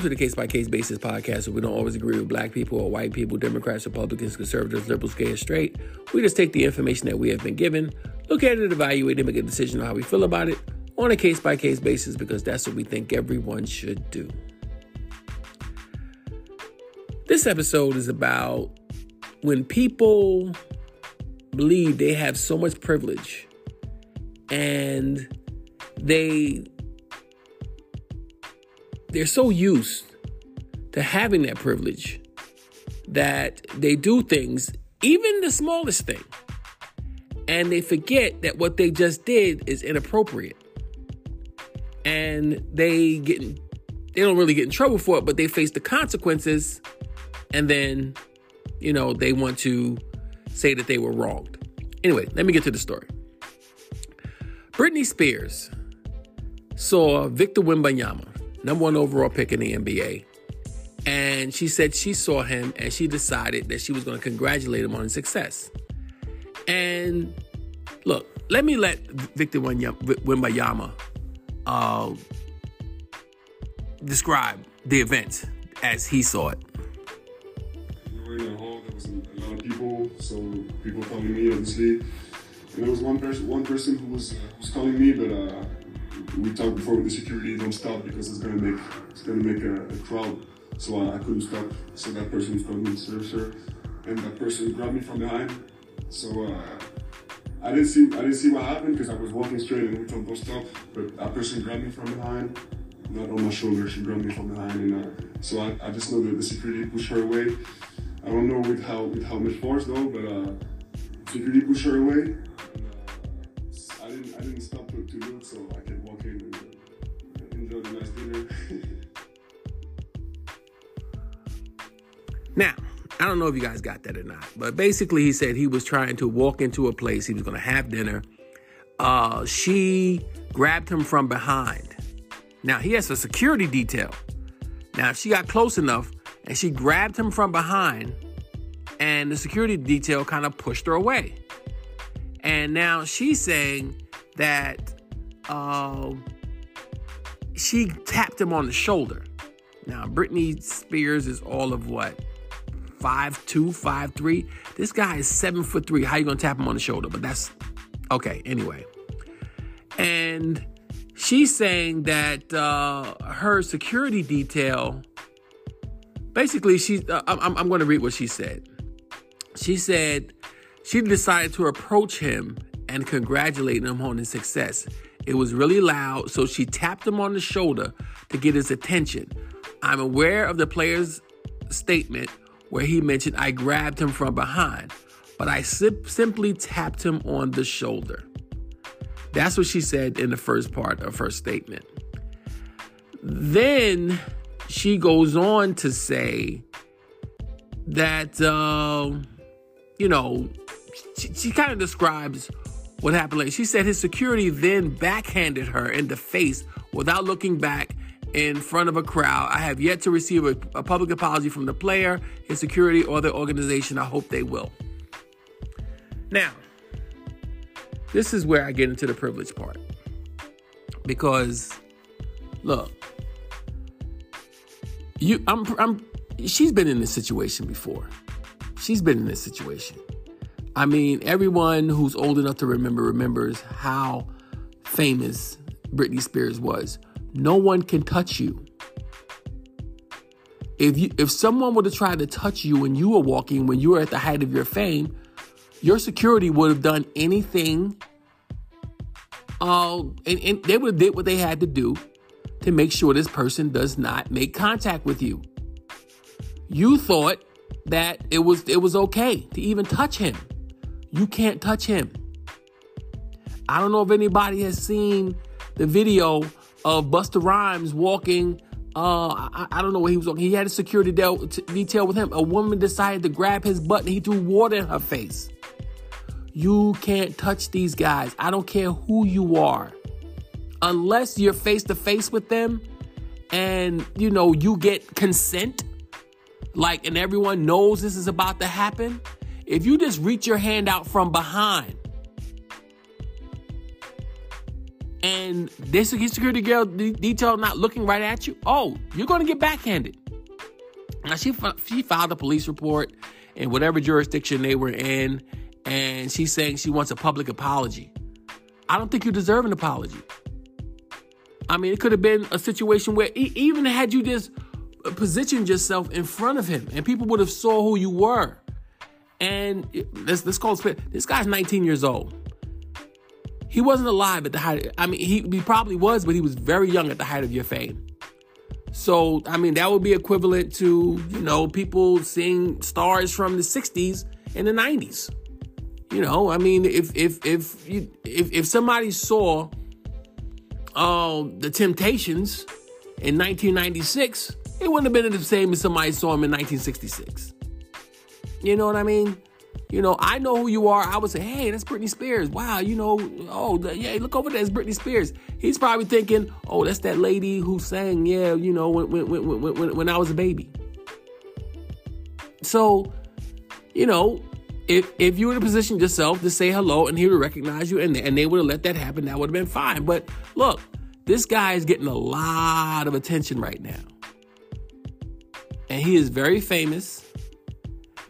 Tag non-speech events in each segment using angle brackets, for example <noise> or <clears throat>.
Welcome to the Case by Case Basis podcast where we don't always agree with black people or white people, Democrats, Republicans, conservatives, liberals, gay, or straight. We just take the information that we have been given, look at it, evaluate it, make a decision on how we feel about it on a case by case basis because that's what we think everyone should do. This episode is about when people believe they have so much privilege and they they're so used to having that privilege that they do things, even the smallest thing, and they forget that what they just did is inappropriate. And they get they don't really get in trouble for it, but they face the consequences and then, you know, they want to say that they were wronged. Anyway, let me get to the story. Britney Spears saw Victor Wembanyama number one overall pick in the NBA. And she said she saw him and she decided that she was going to congratulate him on his success. And look, let me let Victor Wembanyama uh, describe the event as he saw it. There was a lot of people, so people calling me, obviously. And there was one person, one person who was was calling me, but uh, we talked before with the security, don't stop because it's gonna make it's gonna make a, a crowd. So I, I, couldn't stop. So that person calling me, sir, sir, and that person grabbed me from behind. So uh, I didn't see I didn't see what happened because I was walking straight and we told don't stop. But that person grabbed me from behind, not on my shoulder. She grabbed me from behind, and uh, so I, I just know that the security pushed her away. I don't know with how with how much force though, but uh, security pushed her away. I didn't I didn't stop to, to look, so Now, I don't know if you guys got that or not, but basically, he said he was trying to walk into a place. He was going to have dinner. Uh, she grabbed him from behind. Now, he has a security detail. Now, she got close enough and she grabbed him from behind, and the security detail kind of pushed her away. And now she's saying that uh, she tapped him on the shoulder. Now, Britney Spears is all of what? Five two, five three. This guy is seven foot three. How you gonna tap him on the shoulder? But that's okay. Anyway, and she's saying that uh, her security detail. Basically, she's. Uh, I'm, I'm going to read what she said. She said she decided to approach him and congratulate him on his success. It was really loud, so she tapped him on the shoulder to get his attention. I'm aware of the player's statement where he mentioned I grabbed him from behind, but I sim- simply tapped him on the shoulder. That's what she said in the first part of her statement. Then she goes on to say that, uh, you know, she, she kind of describes what happened later. She said his security then backhanded her in the face without looking back in front of a crowd. I have yet to receive a, a, public apology from the player, his security, or the organization. I hope they will. Now, this is where I get into the privilege part. Because, look, you, I'm, I'm, she's been in this situation before. She's been in this situation. I mean, everyone who's old enough to remember remembers how famous Britney Spears was. No one can touch you. If you if someone were to try to touch you when you were walking, when you were at the height of your fame, your security would have done anything. Uh, and, and they would have did what they had to do to make sure this person does not make contact with you. You thought that it was it was okay to even touch him. You can't touch him. I don't know if anybody has seen the video of Busta Rhymes walking. Uh, I, I, don't know where he was walking. He had a security detail with him. A woman decided to grab his butt and he threw water in her face. You can't touch these guys. I don't care who you are. Unless you're face to face with them and, you know, you get consent, like, and everyone knows this is about to happen. If you just reach your hand out from behind and this security girl detail not looking right at you, oh, you're going to get backhanded. Now she she filed a police report in whatever jurisdiction they were in, and she's saying she wants a public apology. I don't think you deserve an apology. I mean, it could have been a situation where even had you just positioned yourself in front of him, and people would have saw who you were. And let's let's call it. This guy's 19 years old. He wasn't alive at the height. I mean, he, he probably was, but he was very young at the height of your fame. So, I mean, that would be equivalent to, you know, people seeing stars from the 60s and the 90s. You know, I mean, if if if you, if if somebody saw uh, the Temptations in 1996, it wouldn't have been the same as somebody saw them in 1966. You know what I mean? You know, I know who you are. I would say, hey, that's Britney Spears. Wow, you know, oh, the, yeah, look over there, it's Britney Spears. He's probably thinking, oh, that's that lady who sang, yeah, you know, when, when, when, when, when I was a baby. So, you know, if if you would have positioned yourself to say hello and he would recognize you and, and they would have let that happen, that would have been fine. But look, this guy is getting a lot of attention right now. And he is very famous.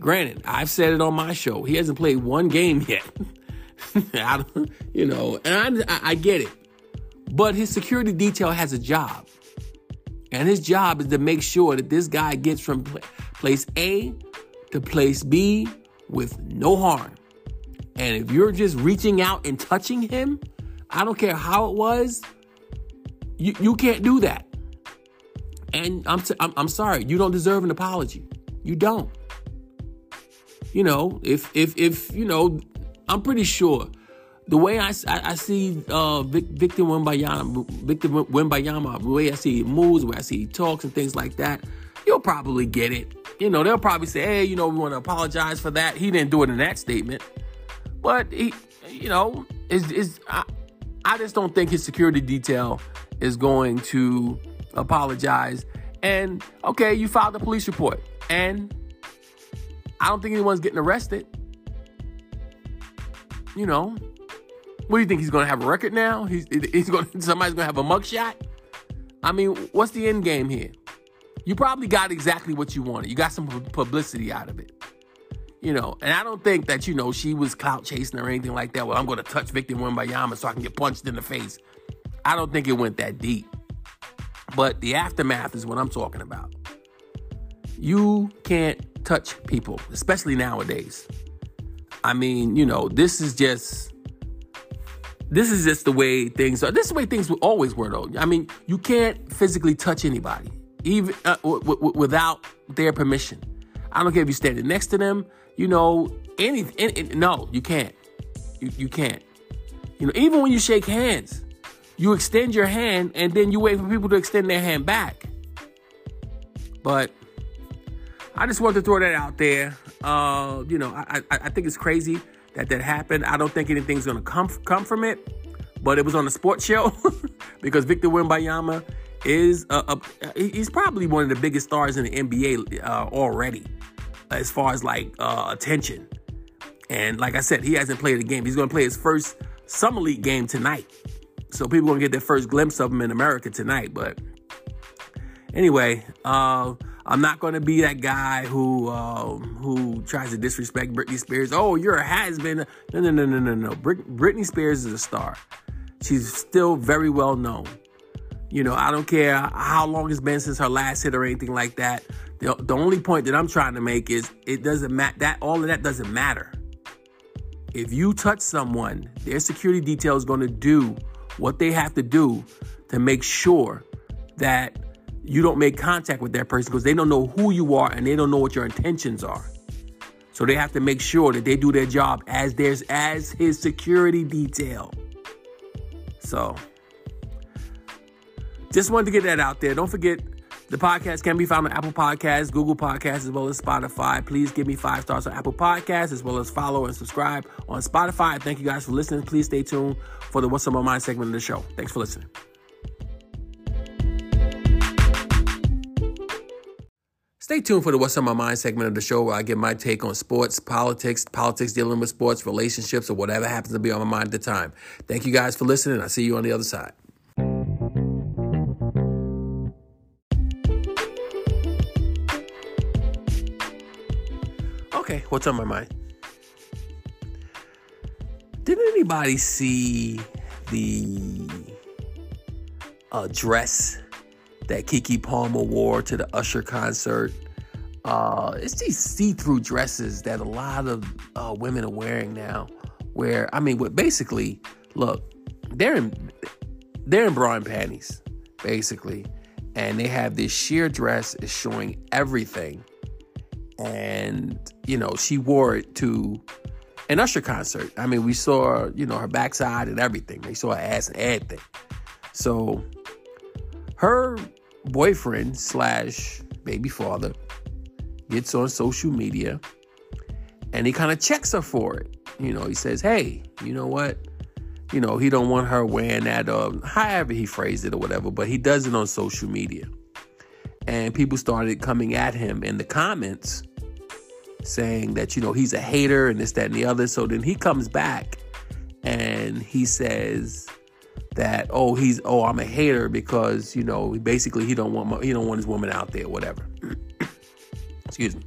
Granted, I've said it on my show. He hasn't played one game yet. <laughs> I you know, and I, I get it. But his security detail has a job. And his job is to make sure that this guy gets from place A to place B with no harm. And if you're just reaching out and touching him, I don't care how it was, you, you can't do that. And I'm, t- I'm, I'm sorry, you don't deserve an apology. You don't. You know, if if if you know, I'm pretty sure the way I, I, I see uh, Victor Wembanyama, Victor Wembanyama, the way I see he moves, the way I see he talks and things like that, you'll probably get it. You know, they'll probably say, hey, you know, we want to apologize for that. He didn't do it in that statement, but he, you know, is is I, I just don't think his security detail is going to apologize. And okay, you filed a police report, and I don't think anyone's getting arrested. You know, what do you think he's going to have a record now? He's he's going <laughs> somebody's going to have a mugshot. I mean, what's the end game here? You probably got exactly what you wanted. You got some publicity out of it. You know, and I don't think that, you know, she was clout chasing or anything like that. Well, I'm going to touch Victor Wembanyama so I can get punched in the face. I don't think it went that deep. But the aftermath is what I'm talking about. You can't touch people, especially nowadays. I mean, you know, this is just this is just the way things are. This is the way things always were, though. I mean, you can't physically touch anybody, even uh, w- w- without their permission. I don't care if you're standing next to them. You know, any, any no, you can't. You, you can't. You know, even when you shake hands, you extend your hand and then you wait for people to extend their hand back. But I just want to throw that out there. Uh, you know, I, I, I think it's crazy that that happened. I don't think anything's gonna come come from it. But it was on a sports show <laughs> because Victor Wembanyama is a, a, he's probably one of the biggest stars in the NBA uh, already, as far as like uh, attention. And like I said, he hasn't played a game. He's to play his first summer league game tonight. So people gonna get their first glimpse of him in America tonight. But anyway, uh, I'm not gonna be that guy who um, who tries to disrespect Britney Spears. Oh, you're a has been. No, no, no, no, no, no. Britney Spears is a star. She's still very well known. You know, I don't care how long it's been since her last hit or anything like that. The, the only point that I'm trying to make is it doesn't matter. That all of that doesn't matter. If you touch someone, their security detail is going to do what they have to do to make sure that you don't make contact with that person because they don't know who you are and they don't know what your intentions are. So they have to make sure that they do their job as there's as his security detail. So just wanted to get that out there. Don't forget the podcast can be found on Apple Podcasts, Google Podcasts, as well as Spotify. Please give me five stars on Apple Podcasts, as well as follow and subscribe on Spotify. Thank you guys for listening. Please stay tuned for the What's on My Mind segment of the show. Thanks for listening. Stay tuned for the What's on My Mind segment of the show where I give my take on sports, politics, politics dealing with sports, relationships, or whatever happens to be on my mind at the time. Thank you guys for listening. I'll see you on the other side. Okay, what's on my mind? Did anybody see the uh, dress that Keke Palmer wore to the Usher concert? Uh, it's these see-through dresses that a lot of uh, women are wearing now. Where I mean, what basically, look, they're in they're in bra and panties, basically, and they have this sheer dress is showing everything, and you know she wore it to an Usher concert. I mean, we saw you know her backside and everything. They saw her ass and everything. So her boyfriend slash baby father gets on social media and he kind of checks her for it. You know, he says, "Hey, you know what? You know, he don't want her wearing that, or however he phrased it or whatever." But he does it on social media, and people started coming at him in the comments, saying that you know he's a hater and this, that, and the other. So then he comes back and he says that oh he's oh I'm a hater because you know basically he don't want my, he don't want his woman out there whatever. <clears throat> Excuse me.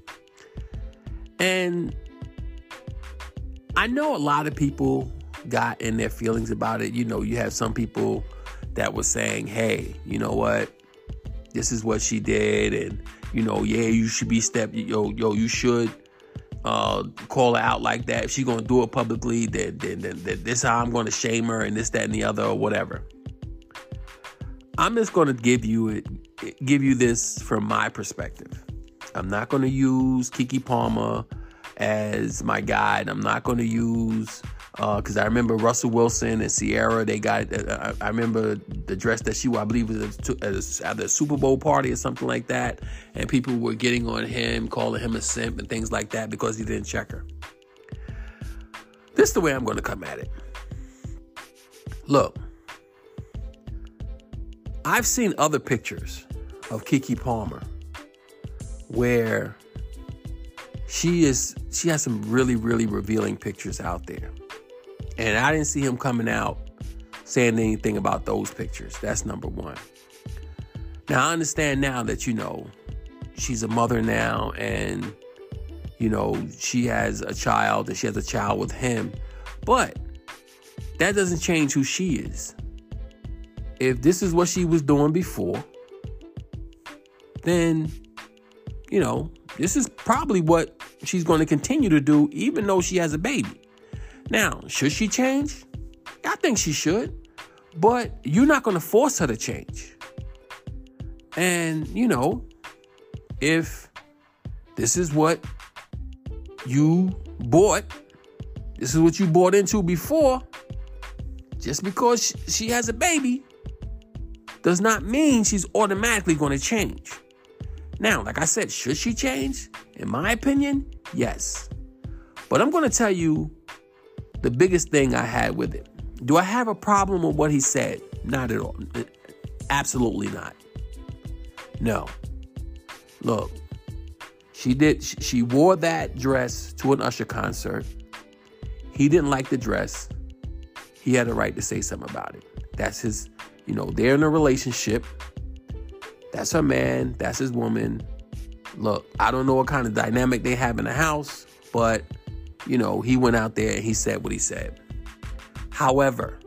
And I know a lot of people got in their feelings about it. You know, you have some people that were saying, "Hey, you know what? This is what she did, and you know, yeah, you should be step, yo, yo, you should uh, call her out like that. If she's gonna do it publicly, then, then, then, then this how I'm gonna shame her, and this, that, and the other, or whatever." I'm just gonna give you it, give you this from my perspective. I'm not gonna use Keke Palmer as my guide. I'm not going to use uh because uh, I remember Russell Wilson and Ciara. They got. Uh, I remember the dress that she wore. I believe was at a Super Bowl party or something like that, and people were getting on him, calling him a simp and things like that because he didn't check her. This is the way I'm going to come at it. Look, I've seen other pictures of Keke Palmer where she is she has some really really revealing pictures out there. And i didn't see him coming out saying anything about those pictures. That's number one. Now i understand now that you know she's a mother now and you know she has a child and she has a child with him. But that doesn't change who she is. If this is what she was doing before then you know this is probably what she's going to continue to do, even though she has a baby. Now, should she change? I think she should, but you're not going to force her to change. And, you know, if this is what you bought, this is what you bought into before, just because she has a baby does not mean she's automatically going to change. Now, like I said, should she change? In my opinion, yes. But I'm going to tell you the biggest thing I had with it. Do I have a problem with what he said? Not at all. Absolutely not. No. Look, she did. She wore that dress to an Usher concert. He didn't like the dress. He had a right to say something about it. That's his, you know, they're in a relationship. That's her man. That's his woman. Look, I don't know what kind of dynamic they have in the house, but you know, he went out there and he said what he said. However,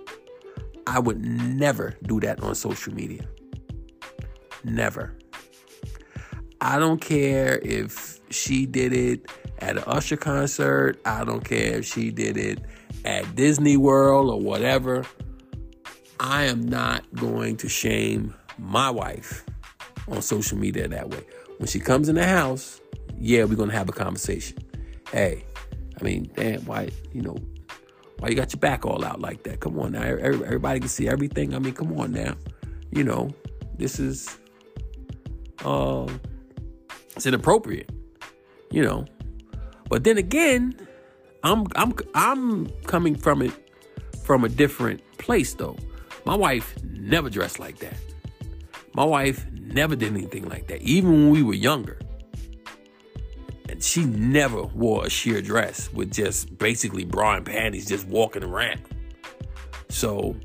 I would never do that on social media. Never. I don't care if she did it at an Usher concert. I don't care if she did it at Disney World or whatever. I am not going to shame my wife on social media that way. When she comes in the house, yeah, we're gonna have a conversation. Hey, I mean, damn, why you know, why you got your back all out like that? Come on now, everybody can see everything. I mean, come on now, you know, this is uh, it's inappropriate, you know. But then again, I'm I'm I'm coming from it from a different place though. My wife never dressed like that. My wife never did anything like that, even when we were younger. And she never wore a sheer dress with just basically bra and panties just walking around. So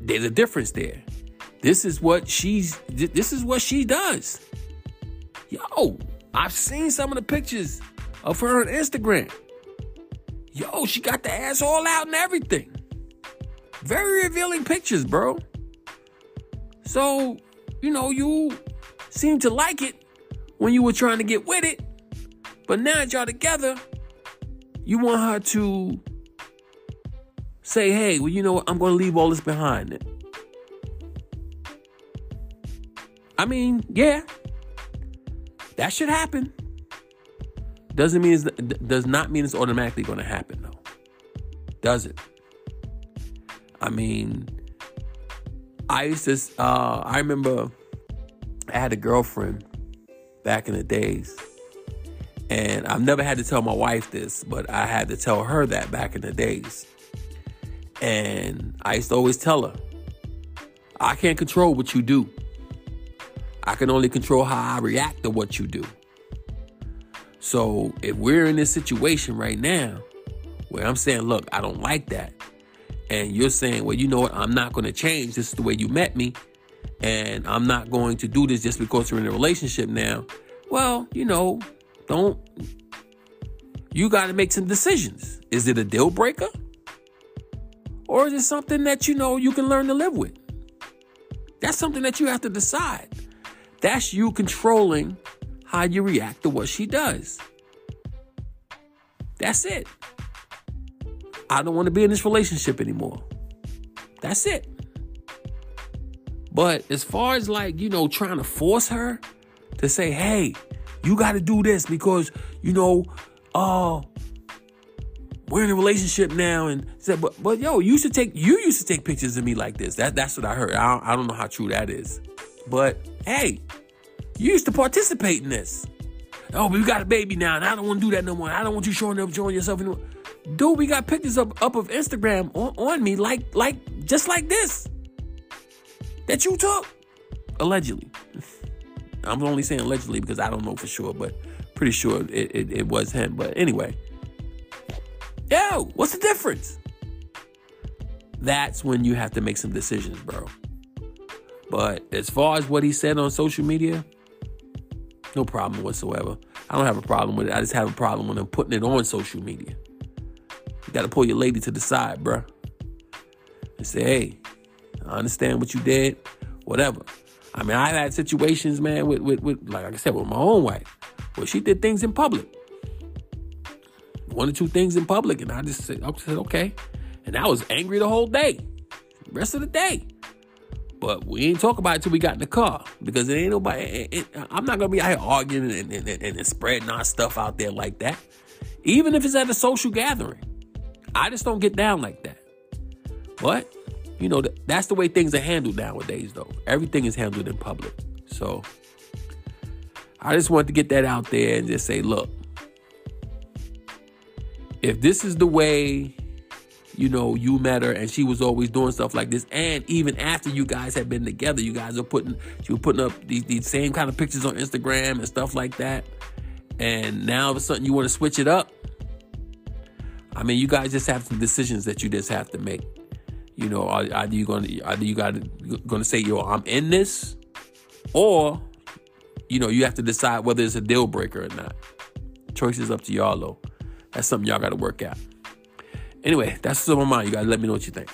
there's a difference there. This is what she's this is what she does. Yo, I've seen some of the pictures of her on Instagram. Yo, she got the ass all out and everything. Very revealing pictures, bro. So, you know, you seemed to like it when you were trying to get with it. But now that y'all together, you want her to say, hey, well, you know what? I'm going to leave all this behind. I mean, yeah, that should happen. Doesn't mean does not mean it's automatically going to happen though. Does it? I mean, I used to. Uh, I remember I had a girlfriend back in the days, and I've never had to tell my wife this, but I had to tell her that back in the days. And I used to always tell her, I can't control what you do. I can only control how I react to what you do. So if we're in this situation right now where I'm saying, look, I don't like that. And you're saying, well, you know what? I'm not going to change. This is the way you met me. And I'm not going to do this just because we're in a relationship now. Well, you know, don't. You got to make some decisions. Is it a deal breaker? Or is it something that you know you can learn to live with? That's something that you have to decide. That's you controlling how you react to what she does. That's it. I don't want to be in this relationship anymore. That's it. But as far as like, you know, trying to force her to say, hey, you got to do this because, you know, uh, we're in a relationship now and said, but, but yo, you used to take, you used to take pictures of me like this. That, that's what I heard. I don't, I don't know how true that is. But hey, you used to participate in this. Oh, but we got a baby now, and I don't want to do that no more. I don't want you showing up, showing yourself anymore. Dude, we got pictures up, up of Instagram on, on me, like, like, just like this. That you took. Allegedly. I'm only saying allegedly because I don't know for sure, but pretty sure it, it, it was him. But anyway. Yo, what's the difference? That's when you have to make some decisions, bro. But as far as what he said on social media, no problem whatsoever. I don't have a problem with it. I just have a problem with him putting it on social media. You got to pull your lady to the side, bruh. And say, hey, I understand what you did, whatever. I mean, I've had situations, man, with, with, with, like I said, with my own wife, where she did things in public. One or two things in public, and I just said, I said okay. And I was angry the whole day, rest of the day. But we ain't talk about it till we got in the car because it ain't nobody. It, it, I'm not gonna be out here arguing and, and, and, and spreading our stuff out there like that. Even if it's at a social gathering, I just don't get down like that. But you know, that's the way things are handled nowadays, though. Everything is handled in public. So I just wanted to get that out there and just say, look, if this is the way you know, you met her and she was always doing stuff like this. And even after you guys had been together, you guys are putting, she was putting up these, these same kind of pictures on Instagram and stuff like that. And now all of a sudden you want to switch it up. I mean, you guys just have some decisions that you just have to make. You know, are, are you going to, are you got going to say, yo, I'm in this? Or, you know, you have to decide whether it's a deal breaker or not. Choice is up to y'all, though. That's something y'all got to work out. Anyway, that's what's on my mind. You guys let me know what you think.